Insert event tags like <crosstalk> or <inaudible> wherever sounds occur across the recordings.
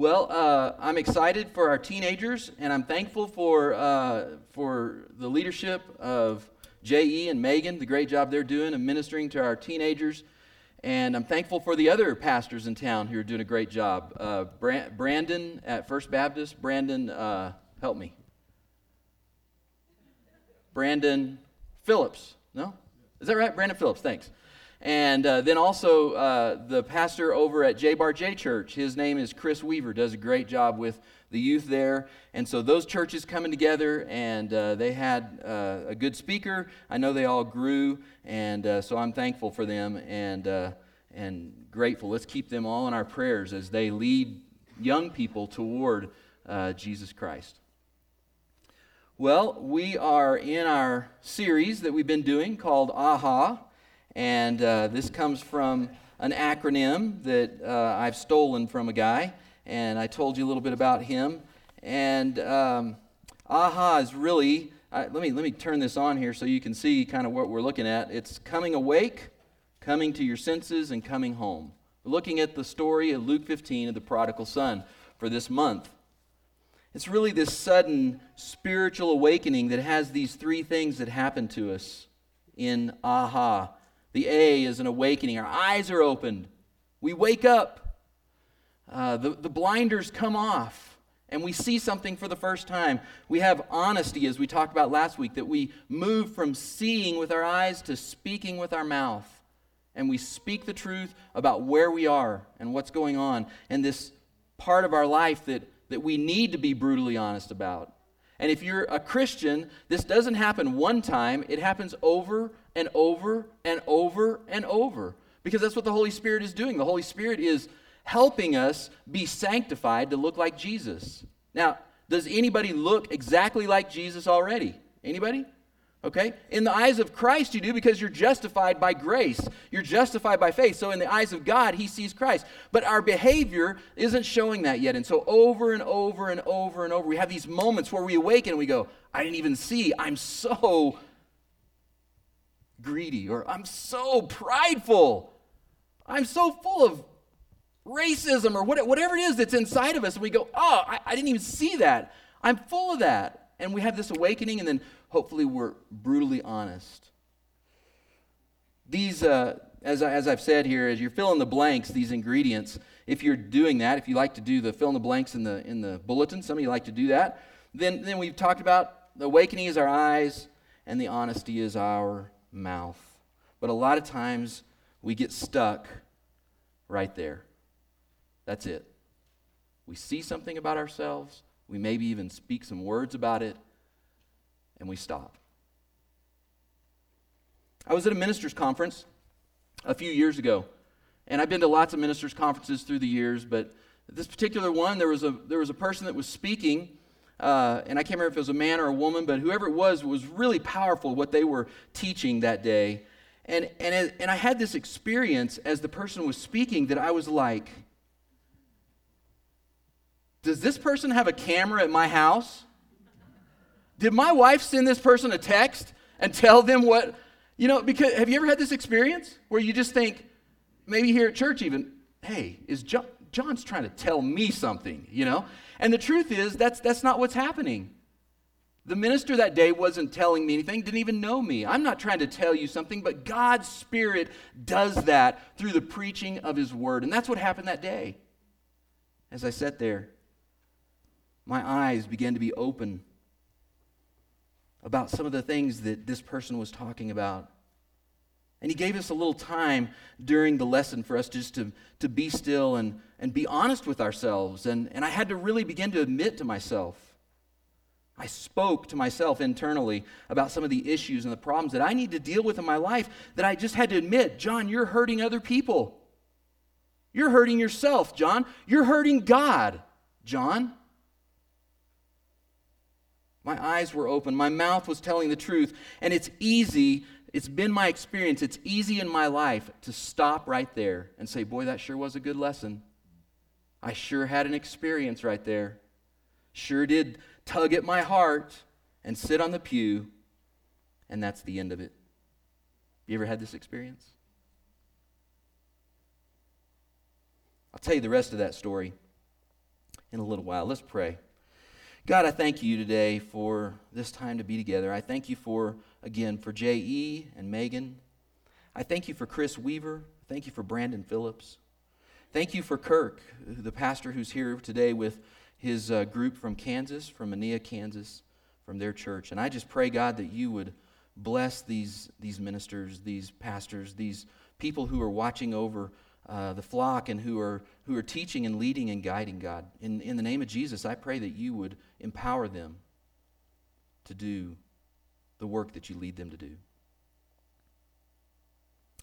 Well, uh, I'm excited for our teenagers, and I'm thankful for, uh, for the leadership of J.E. and Megan, the great job they're doing of ministering to our teenagers. And I'm thankful for the other pastors in town who are doing a great job. Uh, Brandon at First Baptist, Brandon, uh, help me. Brandon Phillips, no? Is that right? Brandon Phillips, thanks. And uh, then also uh, the pastor over at J Bar J Church, his name is Chris Weaver, does a great job with the youth there. And so those churches coming together, and uh, they had uh, a good speaker. I know they all grew, and uh, so I'm thankful for them and, uh, and grateful. Let's keep them all in our prayers as they lead young people toward Jesus Christ. Well, we are in our series that we've been doing called AHA. And uh, this comes from an acronym that uh, I've stolen from a guy, and I told you a little bit about him. And um, AHA is really, uh, let, me, let me turn this on here so you can see kind of what we're looking at. It's coming awake, coming to your senses, and coming home. We're looking at the story of Luke 15 of the prodigal son for this month. It's really this sudden spiritual awakening that has these three things that happen to us in AHA the A is an awakening. Our eyes are opened. We wake up. Uh, the, the blinders come off and we see something for the first time. We have honesty, as we talked about last week, that we move from seeing with our eyes to speaking with our mouth. And we speak the truth about where we are and what's going on, and this part of our life that, that we need to be brutally honest about. And if you're a Christian, this doesn't happen one time, it happens over and over and over and over. Because that's what the Holy Spirit is doing. The Holy Spirit is helping us be sanctified to look like Jesus. Now, does anybody look exactly like Jesus already? Anybody? Okay? In the eyes of Christ, you do because you're justified by grace. You're justified by faith. So, in the eyes of God, He sees Christ. But our behavior isn't showing that yet. And so, over and over and over and over, we have these moments where we awaken and we go, I didn't even see. I'm so greedy, or I'm so prideful. I'm so full of racism, or whatever it is that's inside of us. And we go, Oh, I, didn't even see that. I'm full of that. And we have this awakening, and then hopefully we're brutally honest. These, uh, as, I, as I've said here, as you're filling the blanks, these ingredients, if you're doing that, if you like to do the fill in the blanks in the, in the bulletin, some of you like to do that, then, then we've talked about the awakening is our eyes and the honesty is our mouth. But a lot of times we get stuck right there. That's it. We see something about ourselves, we maybe even speak some words about it, and we stop. I was at a ministers' conference a few years ago, and I've been to lots of ministers' conferences through the years, but this particular one, there was a, there was a person that was speaking, uh, and I can't remember if it was a man or a woman, but whoever it was was really powerful what they were teaching that day. And, and, and I had this experience as the person was speaking that I was like, does this person have a camera at my house? Did my wife send this person a text and tell them what, you know, because have you ever had this experience where you just think, maybe here at church even, hey, is John, John's trying to tell me something, you know? And the truth is, that's, that's not what's happening. The minister that day wasn't telling me anything, didn't even know me. I'm not trying to tell you something, but God's Spirit does that through the preaching of His Word. And that's what happened that day. As I sat there, my eyes began to be open about some of the things that this person was talking about. And he gave us a little time during the lesson for us just to, to be still and, and be honest with ourselves. And, and I had to really begin to admit to myself. I spoke to myself internally about some of the issues and the problems that I need to deal with in my life that I just had to admit John, you're hurting other people. You're hurting yourself, John. You're hurting God, John. My eyes were open. My mouth was telling the truth. And it's easy, it's been my experience, it's easy in my life to stop right there and say, Boy, that sure was a good lesson. I sure had an experience right there. Sure did tug at my heart and sit on the pew, and that's the end of it. You ever had this experience? I'll tell you the rest of that story. in a little while. Let's pray. God, I thank you today for this time to be together. I thank you for, again, for J.E. and Megan. I thank you for Chris Weaver. Thank you for Brandon Phillips. Thank you for Kirk, the pastor who's here today with his uh, group from Kansas, from Mania, Kansas, from their church. And I just pray, God, that you would bless these, these ministers, these pastors, these people who are watching over uh, the flock and who are, who are teaching and leading and guiding, God. In, in the name of Jesus, I pray that you would empower them to do the work that you lead them to do.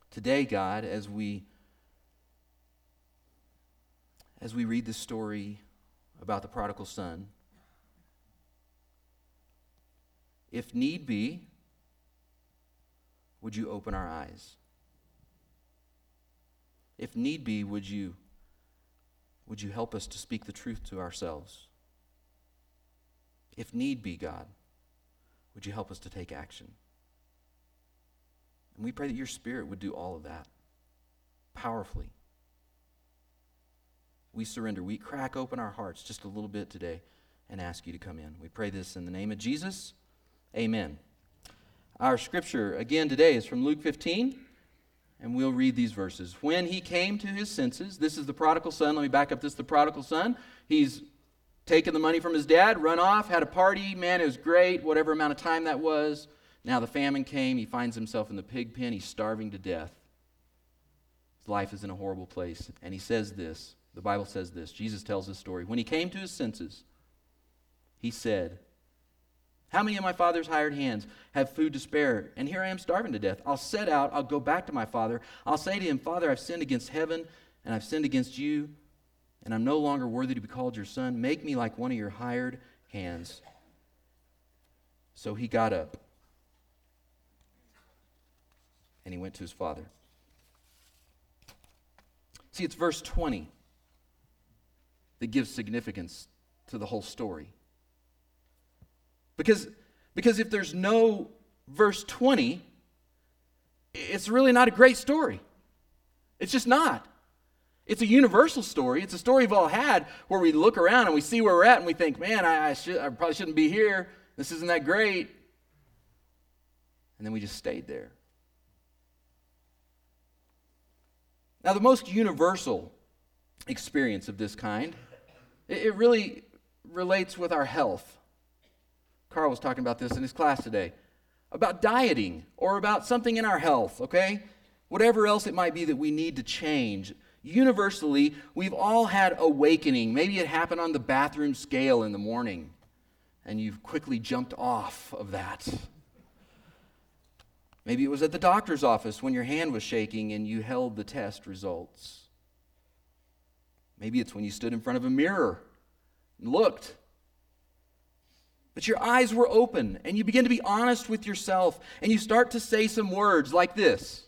Today, God, as we as we read the story about the prodigal son, if need be, would you open our eyes? If need be, would you, would you help us to speak the truth to ourselves? If need be, God, would you help us to take action? And we pray that your Spirit would do all of that powerfully. We surrender. We crack open our hearts just a little bit today and ask you to come in. We pray this in the name of Jesus. Amen. Our scripture again today is from Luke 15, and we'll read these verses. When he came to his senses, this is the prodigal son. Let me back up this the prodigal son. He's taken the money from his dad, run off, had a party. Man, it was great, whatever amount of time that was. Now the famine came. He finds himself in the pig pen. He's starving to death. His life is in a horrible place. And he says this the Bible says this. Jesus tells this story. When he came to his senses, he said, how many of my father's hired hands have food to spare? And here I am starving to death. I'll set out. I'll go back to my father. I'll say to him, Father, I've sinned against heaven, and I've sinned against you, and I'm no longer worthy to be called your son. Make me like one of your hired hands. So he got up, and he went to his father. See, it's verse 20 that gives significance to the whole story. Because, because if there's no verse 20, it's really not a great story. It's just not. It's a universal story. It's a story we've all had where we look around and we see where we're at and we think, man, I, I, should, I probably shouldn't be here. This isn't that great. And then we just stayed there. Now, the most universal experience of this kind, it, it really relates with our health. Carl was talking about this in his class today about dieting or about something in our health, okay? Whatever else it might be that we need to change. Universally, we've all had awakening. Maybe it happened on the bathroom scale in the morning, and you've quickly jumped off of that. Maybe it was at the doctor's office when your hand was shaking and you held the test results. Maybe it's when you stood in front of a mirror and looked but your eyes were open and you begin to be honest with yourself and you start to say some words like this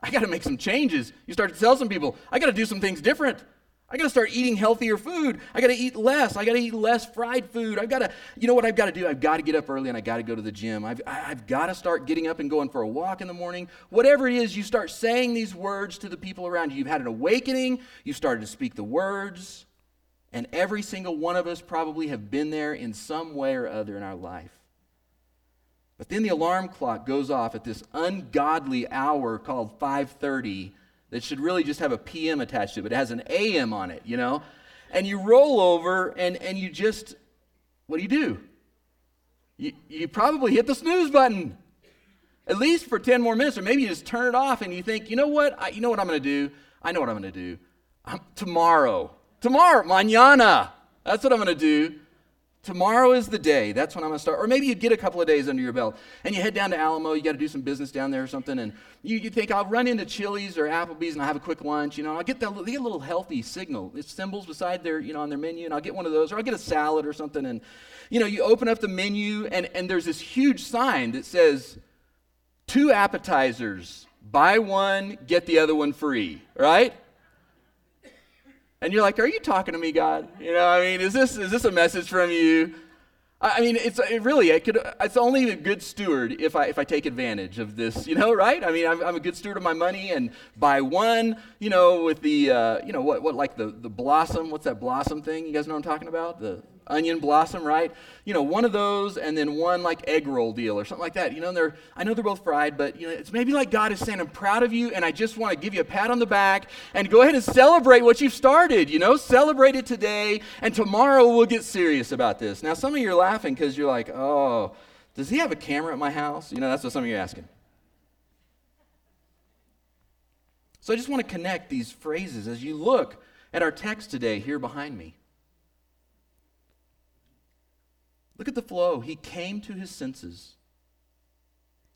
I got to make some changes. You start to tell some people, I got to do some things different. I got to start eating healthier food. I got to eat less. I got to eat less fried food. I've got to, you know what I've got to do? I've got to get up early and I got to go to the gym. I've, I've got to start getting up and going for a walk in the morning. Whatever it is, you start saying these words to the people around you. You've had an awakening. You started to speak the words. And every single one of us probably have been there in some way or other in our life. But then the alarm clock goes off at this ungodly hour called 5:30 that should really just have a PM attached to it. But it has an AM on it, you know? And you roll over and, and you just, what do you do? You, you probably hit the snooze button, at least for 10 more minutes, or maybe you just turn it off and you think, you know what? I, you know what I'm going to do? I know what I'm going to do. I'm, tomorrow, Tomorrow, mañana. That's what I'm going to do. Tomorrow is the day. That's when I'm going to start. Or maybe you get a couple of days under your belt and you head down to Alamo. You got to do some business down there or something. And you, you think, I'll run into Chili's or Applebee's and I'll have a quick lunch. You know, I'll get, that, get a little healthy signal. It's symbols beside their, you know, on their menu. And I'll get one of those. Or I'll get a salad or something. And, you know, you open up the menu and, and there's this huge sign that says, two appetizers. Buy one, get the other one free. Right? And you're like, Are you talking to me, God? You know, I mean, is this, is this a message from you? I mean, it's it really, it could, it's only a good steward if I, if I take advantage of this, you know, right? I mean, I'm, I'm a good steward of my money, and buy one, you know, with the, uh, you know, what, what, like the, the blossom, what's that blossom thing? You guys know what I'm talking about? The, onion blossom, right? You know, one of those and then one like egg roll deal or something like that. You know, they're I know they're both fried, but you know, it's maybe like God is saying, I'm proud of you and I just want to give you a pat on the back and go ahead and celebrate what you've started, you know, celebrate it today and tomorrow we'll get serious about this. Now some of you are laughing because you're like, oh, does he have a camera at my house? You know, that's what some of you are asking. So I just want to connect these phrases as you look at our text today here behind me. Look at the flow. He came to his senses.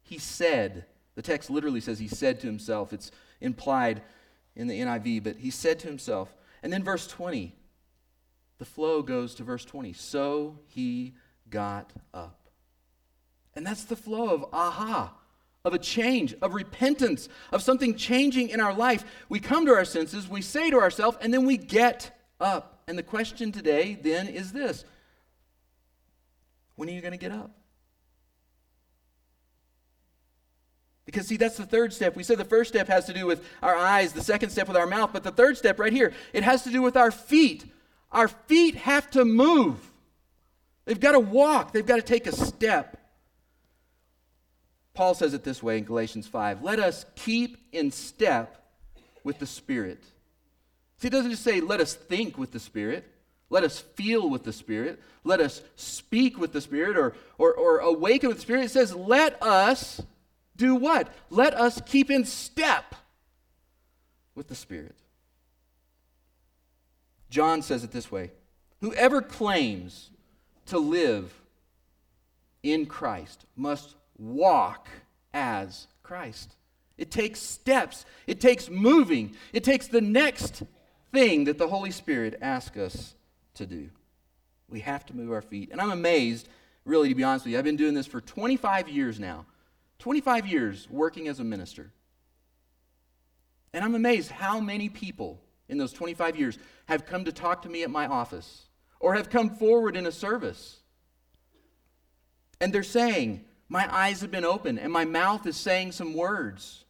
He said, the text literally says he said to himself. It's implied in the NIV, but he said to himself. And then verse 20, the flow goes to verse 20. So he got up. And that's the flow of aha, of a change, of repentance, of something changing in our life. We come to our senses, we say to ourselves, and then we get up. And the question today then is this when are you going to get up? Because, see, that's the third step. We said the first step has to do with our eyes, the second step with our mouth, but the third step right here, it has to do with our feet. Our feet have to move, they've got to walk, they've got to take a step. Paul says it this way in Galatians 5 let us keep in step with the Spirit. See, it doesn't just say let us think with the Spirit. Let us feel with the Spirit. Let us speak with the Spirit or, or, or awaken with the Spirit. It says, let us do what? Let us keep in step with the Spirit. John says it this way Whoever claims to live in Christ must walk as Christ. It takes steps, it takes moving, it takes the next thing that the Holy Spirit asks us to do. We have to move our feet. And I'm amazed, really, to be honest with you. I've been doing this for 25 years now. 25 years working as a minister. And I'm amazed how many people in those 25 years have come to talk to me at my office or have come forward in a service. And they're saying, My eyes have been open and my mouth is saying some words.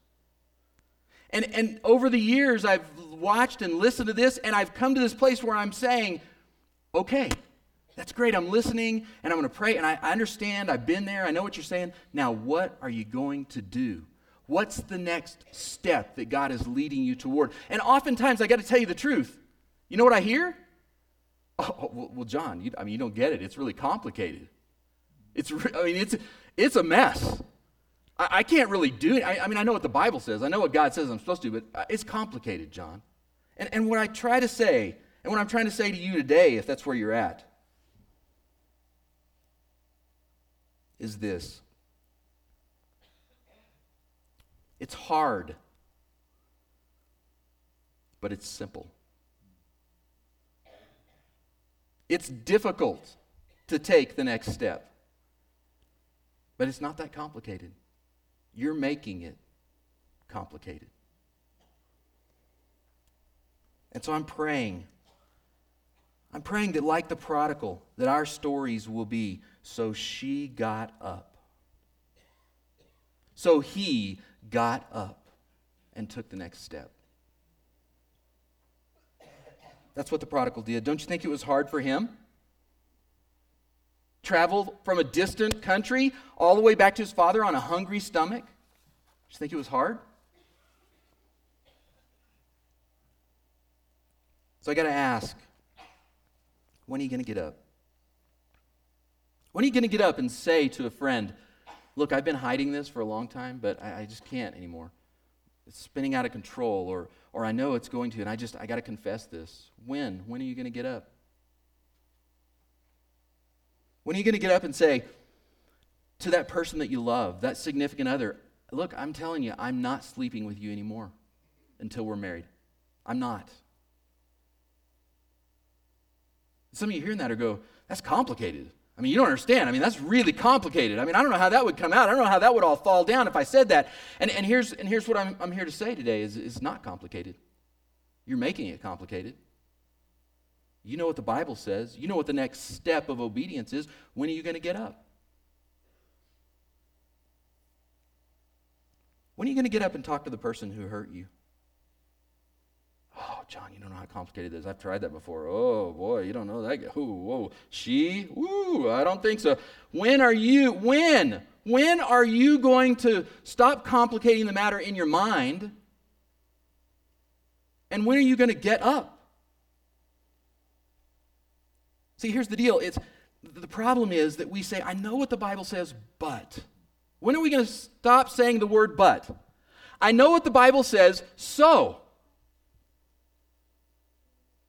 And, and over the years, I've watched and listened to this, and I've come to this place where I'm saying, okay, that's great. I'm listening and I'm going to pray and I, I understand. I've been there. I know what you're saying. Now, what are you going to do? What's the next step that God is leading you toward? And oftentimes, I got to tell you the truth. You know what I hear? <laughs> Oh, well, John, you, I mean, you don't get it. It's really complicated. It's, I mean, it's, it's a mess. I, I can't really do it. I, I, mean, I know what the Bible says. I know what God says I'm supposed to, do, but uh, it's complicated, John. And, and what I try to say and what I'm trying to say to you today, if that's where you're at, is this it's hard, but it's simple. It's difficult to take the next step, but it's not that complicated. You're making it complicated. And so I'm praying I'm praying that, like the prodigal, that our stories will be so she got up. So he got up and took the next step. That's what the prodigal did. Don't you think it was hard for him? Travel from a distant country all the way back to his father on a hungry stomach? Do you think it was hard? So I got to ask when are you going to get up? When are you going to get up and say to a friend, Look, I've been hiding this for a long time, but I, I just can't anymore. It's spinning out of control, or, or I know it's going to, and I just, I got to confess this. When? When are you going to get up? When are you going to get up and say to that person that you love, that significant other, Look, I'm telling you, I'm not sleeping with you anymore until we're married. I'm not. Some of you hearing that are go, that's complicated. I mean, you don't understand. I mean, that's really complicated. I mean, I don't know how that would come out. I don't know how that would all fall down if I said that. And, and, here's, and here's what I'm, I'm here to say today is it's not complicated. You're making it complicated. You know what the Bible says. You know what the next step of obedience is. When are you going to get up? When are you going to get up and talk to the person who hurt you? Oh, John, you don't know how complicated this is. I've tried that before. Oh, boy, you don't know that. Ooh, whoa. She? Ooh, I don't think so. When are you, when? When are you going to stop complicating the matter in your mind? And when are you going to get up? See, here's the deal. It's the problem is that we say, I know what the Bible says, but. When are we going to stop saying the word but? I know what the Bible says, so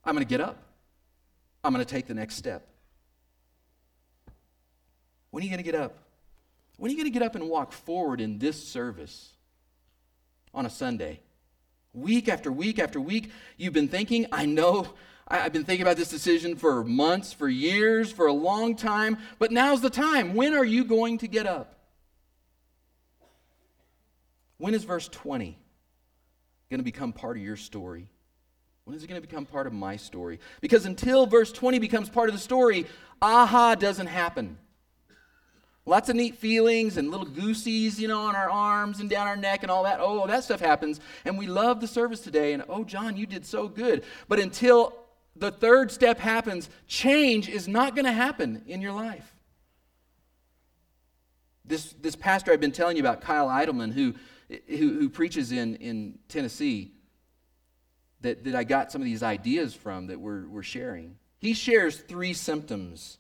I'm going to get up. I'm going to take the next step. When are you going to get up? When are you going to get up and walk forward in this service on a Sunday? Week after week after week, you've been thinking, I know I've been thinking about this decision for months, for years, for a long time, but now's the time. When are you going to get up? When is verse 20 going to become part of your story? When is it going to become part of my story? Because until verse 20 becomes part of the story, aha doesn't happen. Lots of neat feelings and little goosies, you know, on our arms and down our neck and all that. Oh, that stuff happens. And we love the service today. And oh, John, you did so good. But until the third step happens, change is not going to happen in your life. This, this pastor I've been telling you about, Kyle Idleman, who, who, who preaches in, in Tennessee, that, that I got some of these ideas from that we're, we're sharing. He shares three symptoms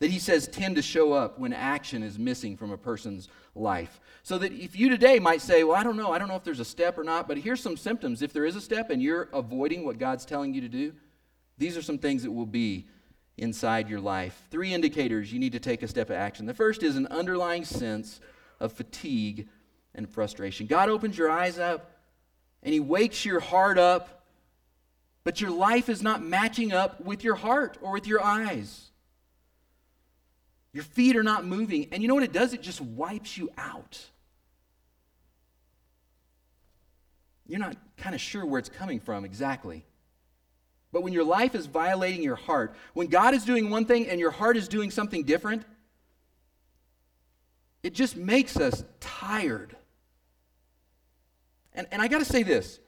that he says tend to show up when action is missing from a person's life. So that if you today might say, Well, I don't know, I don't know if there's a step or not, but here's some symptoms. If there is a step and you're avoiding what God's telling you to do, these are some things that will be inside your life. Three indicators you need to take a step of action. The first is an underlying sense of fatigue and frustration. God opens your eyes up and He wakes your heart up but your life is not matching up with your heart or with your eyes. Your feet are not moving. And you know what it does? It just wipes you out. You're not kind of sure where it's coming from exactly. But when your life is violating your heart, when God is doing one thing and your heart is doing something different, it just makes us tired. And, and I got to say this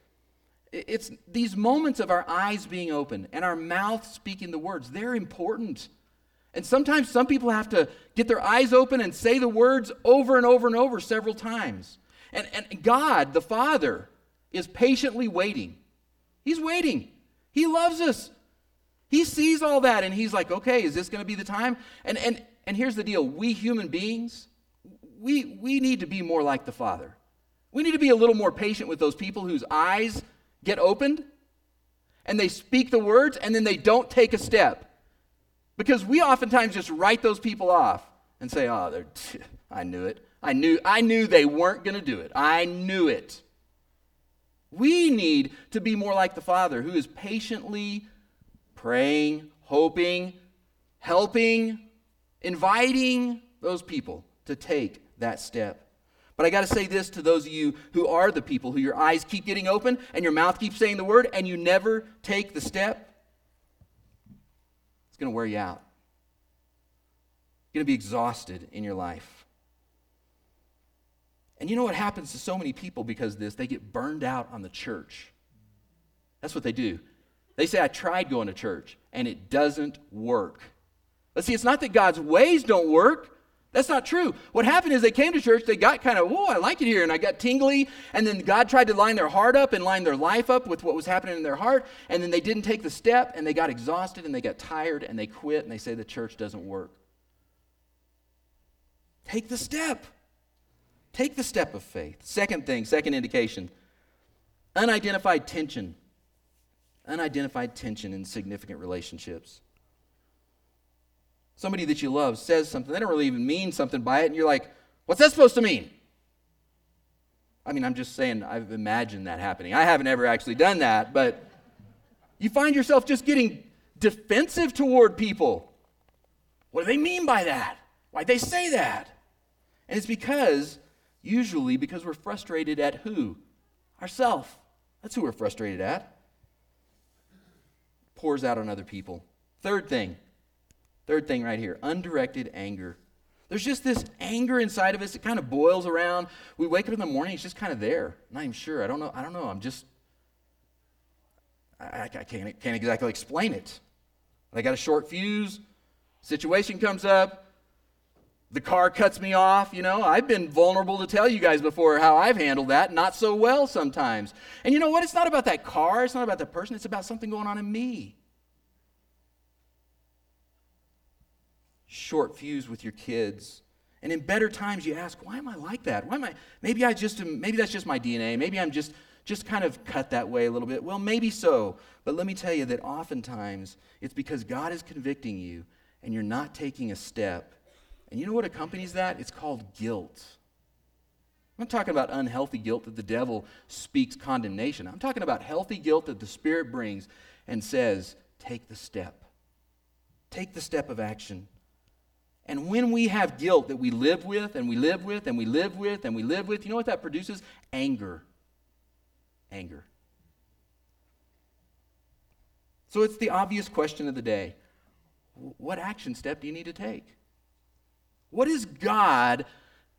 it's these moments of our eyes being open and our mouth speaking the words, they're important. And sometimes some people have to get their eyes open and say the words over and over and over several times. And, and God, the Father, is patiently waiting. He's waiting. He loves us. He sees all that and he's like, okay, is this going to be the time? And, and, and here's the deal we human beings, we, we need to be more like the Father. We need to be a little more patient with those people whose eyes get opened and they speak the words and then they don't take a step. Because we oftentimes just write those people off and say, "Oh, they're <laughs> I knew it. I knew I knew they weren't going to do it. I knew it." We need to be more like the Father who is patiently praying, hoping, helping, inviting those people to take that step. But I got to say this to those of you who are the people who your eyes keep getting open and your mouth keeps saying the word and you never take the step. It's going to wear you out. You're going to be exhausted in your life. And you know what happens to so many people because of this? They get burned out on the church. That's what they do. They say, I tried going to church and it doesn't work. Let's see, it's not that God's ways don't work. That's not true. What happened is they came to church, they got kind of, oh, I like it here, and I got tingly, and then God tried to line their heart up and line their life up with what was happening in their heart, and then they didn't take the step, and they got exhausted, and they got tired, and they quit, and they say the church doesn't work. Take the step. Take the step of faith. Second thing, second indication unidentified tension. Unidentified tension in significant relationships somebody that you love says something, they don't really even mean something by it, and you're like, what's that supposed to mean? I mean, I'm just saying, I've imagined that happening. I haven't ever actually done that, but you find yourself just getting defensive toward people. What do they mean by that? Why'd they say that? And it's because, usually, because we're frustrated at who? Ourself. That's who we're frustrated at. Pours out on other people. Third thing, third thing right here undirected anger. There's just this anger inside of us. It kind of boils around. We wake up in the morning, it's just kind of there. I'm not even sure. I don't know. I don't know. I'm just, I, I can't, can't exactly explain it. I got a short fuse, situation comes up, the car cuts me off. You know, I've been vulnerable to tell you guys before how I've handled that, not so well sometimes. And you know what? It's not about that car, it's not about that person, it's about something going on in me. Short fuse with your kids. And in better times, you ask, why am I like that? Why am I? Maybe I just, am, maybe that's just my DNA. Maybe I'm just, just kind of cut that way a little bit. Well, maybe so. But let me tell you that oftentimes it's because God is convicting you and you're not taking a step and you know what accompanies that? It's called guilt. I'm not talking about unhealthy guilt that the devil speaks condemnation. I'm talking about healthy guilt that the Spirit brings and says, take the step. Take the step of action. And when we have guilt that we live with and we live with and we live with and we live with, you know what that produces? Anger. Anger. So it's the obvious question of the day. What action step do you need to take? What does God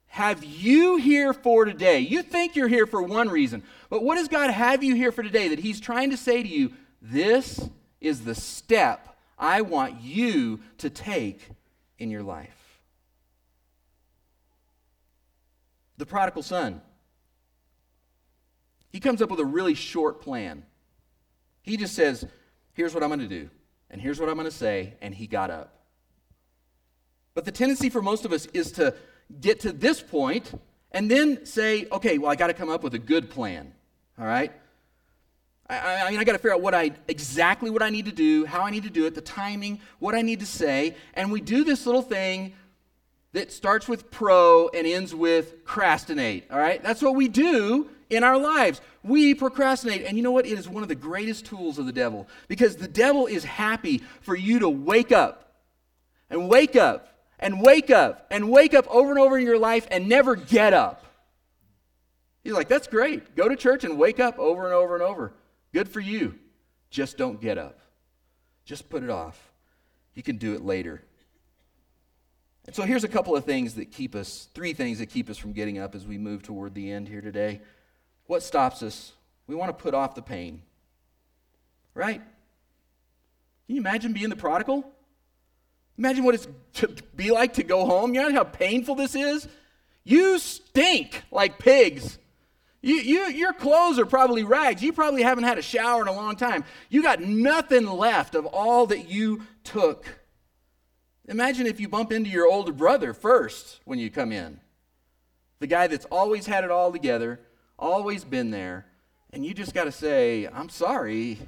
have you here for today? You think you're here for one reason, but what does God have you here for today that He's trying to say to you, this is the step I want you to take in your life? The prodigal son. He comes up with a really short plan. He just says, Here's what I'm going to do, and here's what I'm going to say, and he got up. But the tendency for most of us is to get to this point and then say, okay, well, I got to come up with a good plan. All right? I, I mean, I got to figure out what I exactly what I need to do, how I need to do it, the timing, what I need to say, and we do this little thing that starts with pro and ends with procrastinate. All right, that's what we do in our lives. We procrastinate, and you know what? It is one of the greatest tools of the devil because the devil is happy for you to wake up and wake up and wake up and wake up over and over in your life and never get up. He's like, that's great. Go to church and wake up over and over and over. Good for you. Just don't get up. Just put it off. You can do it later. And so here's a couple of things that keep us, three things that keep us from getting up as we move toward the end here today. What stops us? We want to put off the pain. Right? Can you imagine being the prodigal? Imagine what it's to be like to go home. You know how painful this is? You stink like pigs. You, you, your clothes are probably rags. You probably haven't had a shower in a long time. You got nothing left of all that you took. Imagine if you bump into your older brother first when you come in. The guy that's always had it all together, always been there, and you just got to say, I'm sorry.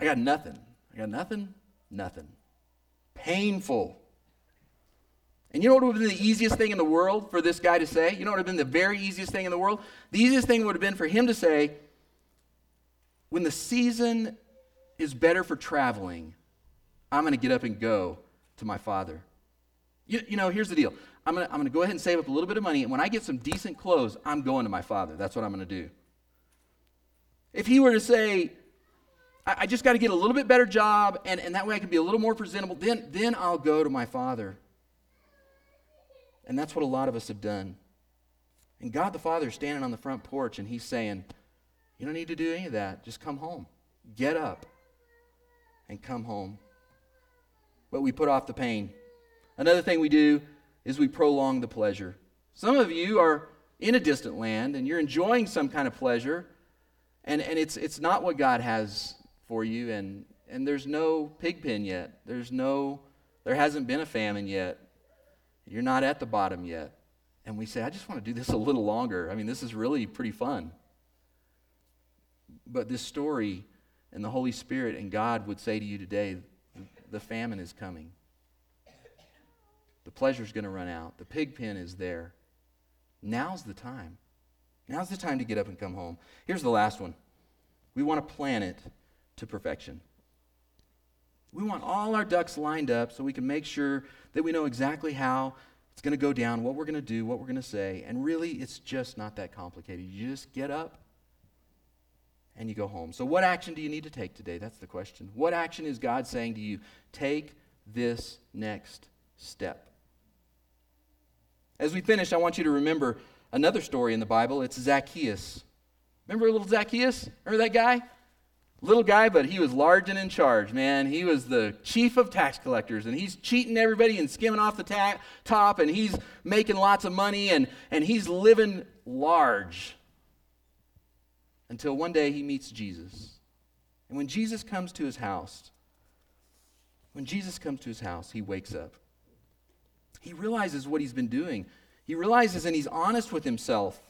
I got nothing. I got nothing, nothing painful. And you know what would have been the easiest thing in the world for this guy to say? You know what would have been the very easiest thing in the world? The easiest thing would have been for him to say, when the season is better for traveling, I'm going to get up and go to my father. You, you know, here's the deal. I'm going to I'm to go ahead and save up a little bit of money, and when I get some decent clothes, I'm going to my father. That's what I'm going to do. If he were to say, I, I just got to get a little bit better job, and, and that way I can be a little more presentable. Then, then I'll go to my Father. And that's what a lot of us have done. And God the Father is standing on the front porch, and He's saying, You don't need to do any of that. Just come home. Get up and come home. But we put off the pain. Another thing we do is we prolong the pleasure. Some of you are in a distant land and you're enjoying some kind of pleasure, and, and it's, it's not what God has for you, and, and there's no pig pen yet. There's no, there hasn't been a famine yet. You're not at the bottom yet. And we say, I just want to do this a little longer. I mean, this is really pretty fun. But this story and the Holy Spirit and God would say to you today, the famine is coming. The pleasure's going to run out. The pig pen is there. Now's the time. Now's the time to get up and come home. Here's the last one. We want to plan it to perfection. We want all our ducks lined up so we can make sure that we know exactly how it's going to go down, what we're going to do, what we're going to say. And really, it's just not that complicated. You just get up and you go home. So, what action do you need to take today? That's the question. What action is God saying to you? Take this next step. As we finish, I want you to remember another story in the Bible. It's Zacchaeus. Remember little Zacchaeus? Remember that guy? Little guy, but he was large and in charge, man. He was the chief of tax collectors, and he's cheating everybody and skimming off the ta- top, and he's making lots of money, and, and he's living large until one day he meets Jesus. And when Jesus comes to his house, when Jesus comes to his house, he wakes up. He realizes what he's been doing. He realizes and he's honest with himself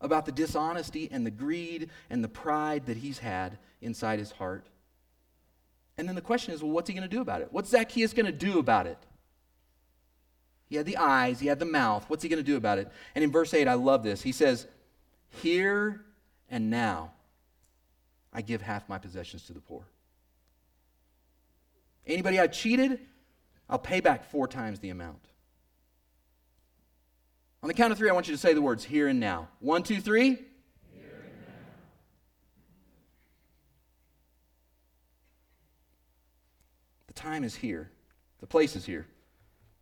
about the dishonesty and the greed and the pride that he's had inside his heart. And then the question is well, what's he going to do about it? What's Zacchaeus going to do about it? He had the eyes, he had the mouth. What's he going to do about it? And in verse 8, I love this. He says, Here and now I give half my possessions to the poor. Anybody I cheated, I'll pay back four times the amount. On the count of three, I want you to say the words here and now. One, two, three. Time is here. The place is here.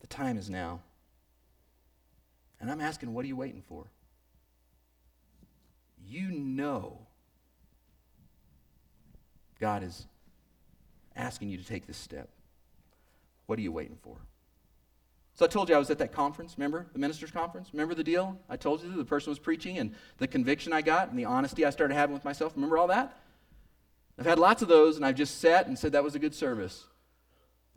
The time is now. And I'm asking, what are you waiting for? You know God is asking you to take this step. What are you waiting for? So I told you I was at that conference, remember? The ministers' conference? Remember the deal? I told you the person was preaching and the conviction I got and the honesty I started having with myself. Remember all that? I've had lots of those and I've just sat and said that was a good service.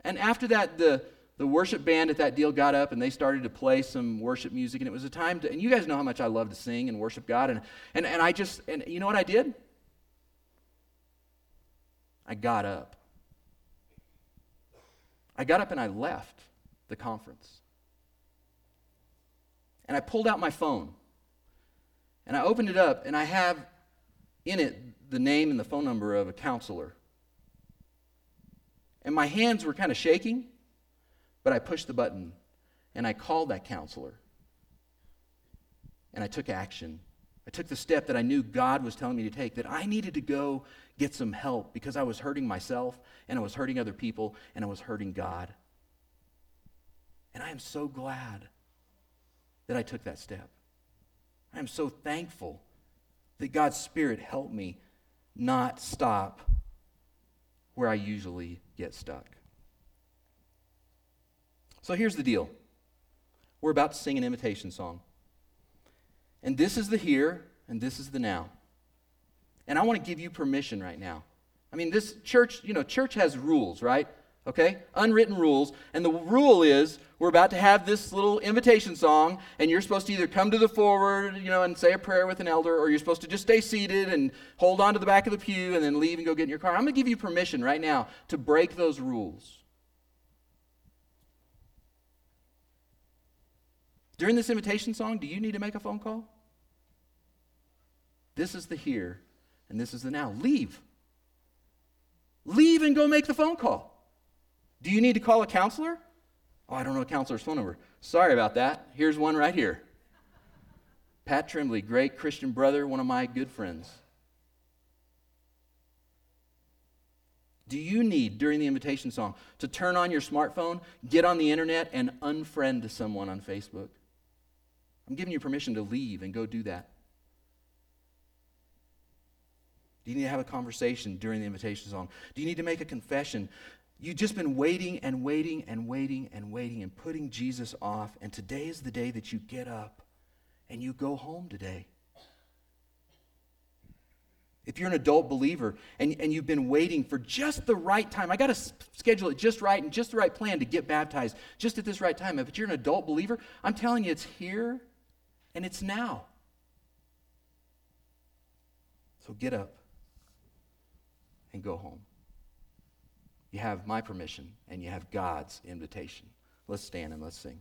And after that, the, the worship band at that deal got up and they started to play some worship music and it was a time to, and you guys know how much I love to sing and worship God. And, and, and I just, and you know what I did? I got up. I got up and I left the conference. And I pulled out my phone and I opened it up and I have in it the name and the phone number of a counselor. And my hands were kind of shaking, but I pushed the button and I called that counselor. And I took action. I took the step that I knew God was telling me to take, that I needed to go get some help because I was hurting myself and I was hurting other people and I was hurting God. And I am so glad that I took that step. I am so thankful that God's Spirit helped me not stop where I usually get stuck. So here's the deal we're about to sing an imitation song. And this is the here, and this is the now. And I want to give you permission right now. I mean, this church, you know, church has rules, right? Okay? Unwritten rules. And the rule is we're about to have this little invitation song, and you're supposed to either come to the forward, you know, and say a prayer with an elder, or you're supposed to just stay seated and hold on to the back of the pew and then leave and go get in your car. I'm going to give you permission right now to break those rules. During this invitation song, do you need to make a phone call? This is the here, and this is the now. Leave. Leave and go make the phone call. Do you need to call a counselor? Oh, I don't know a counselor's phone number. Sorry about that. Here's one right here. Pat Tremblay, great Christian brother, one of my good friends. Do you need, during the invitation song, to turn on your smartphone, get on the internet, and unfriend someone on Facebook? I'm giving you permission to leave and go do that. Do you need to have a conversation during the invitation song? Do you need to make a confession? You've just been waiting and waiting and waiting and waiting and putting Jesus off, and today is the day that you get up and you go home today. If you're an adult believer and, and you've been waiting for just the right time, I got to schedule it just right and just the right plan to get baptized just at this right time. If you're an adult believer, I'm telling you, it's here and it's now. So get up and go home. You have my permission and you have God's invitation. Let's stand and let's sing.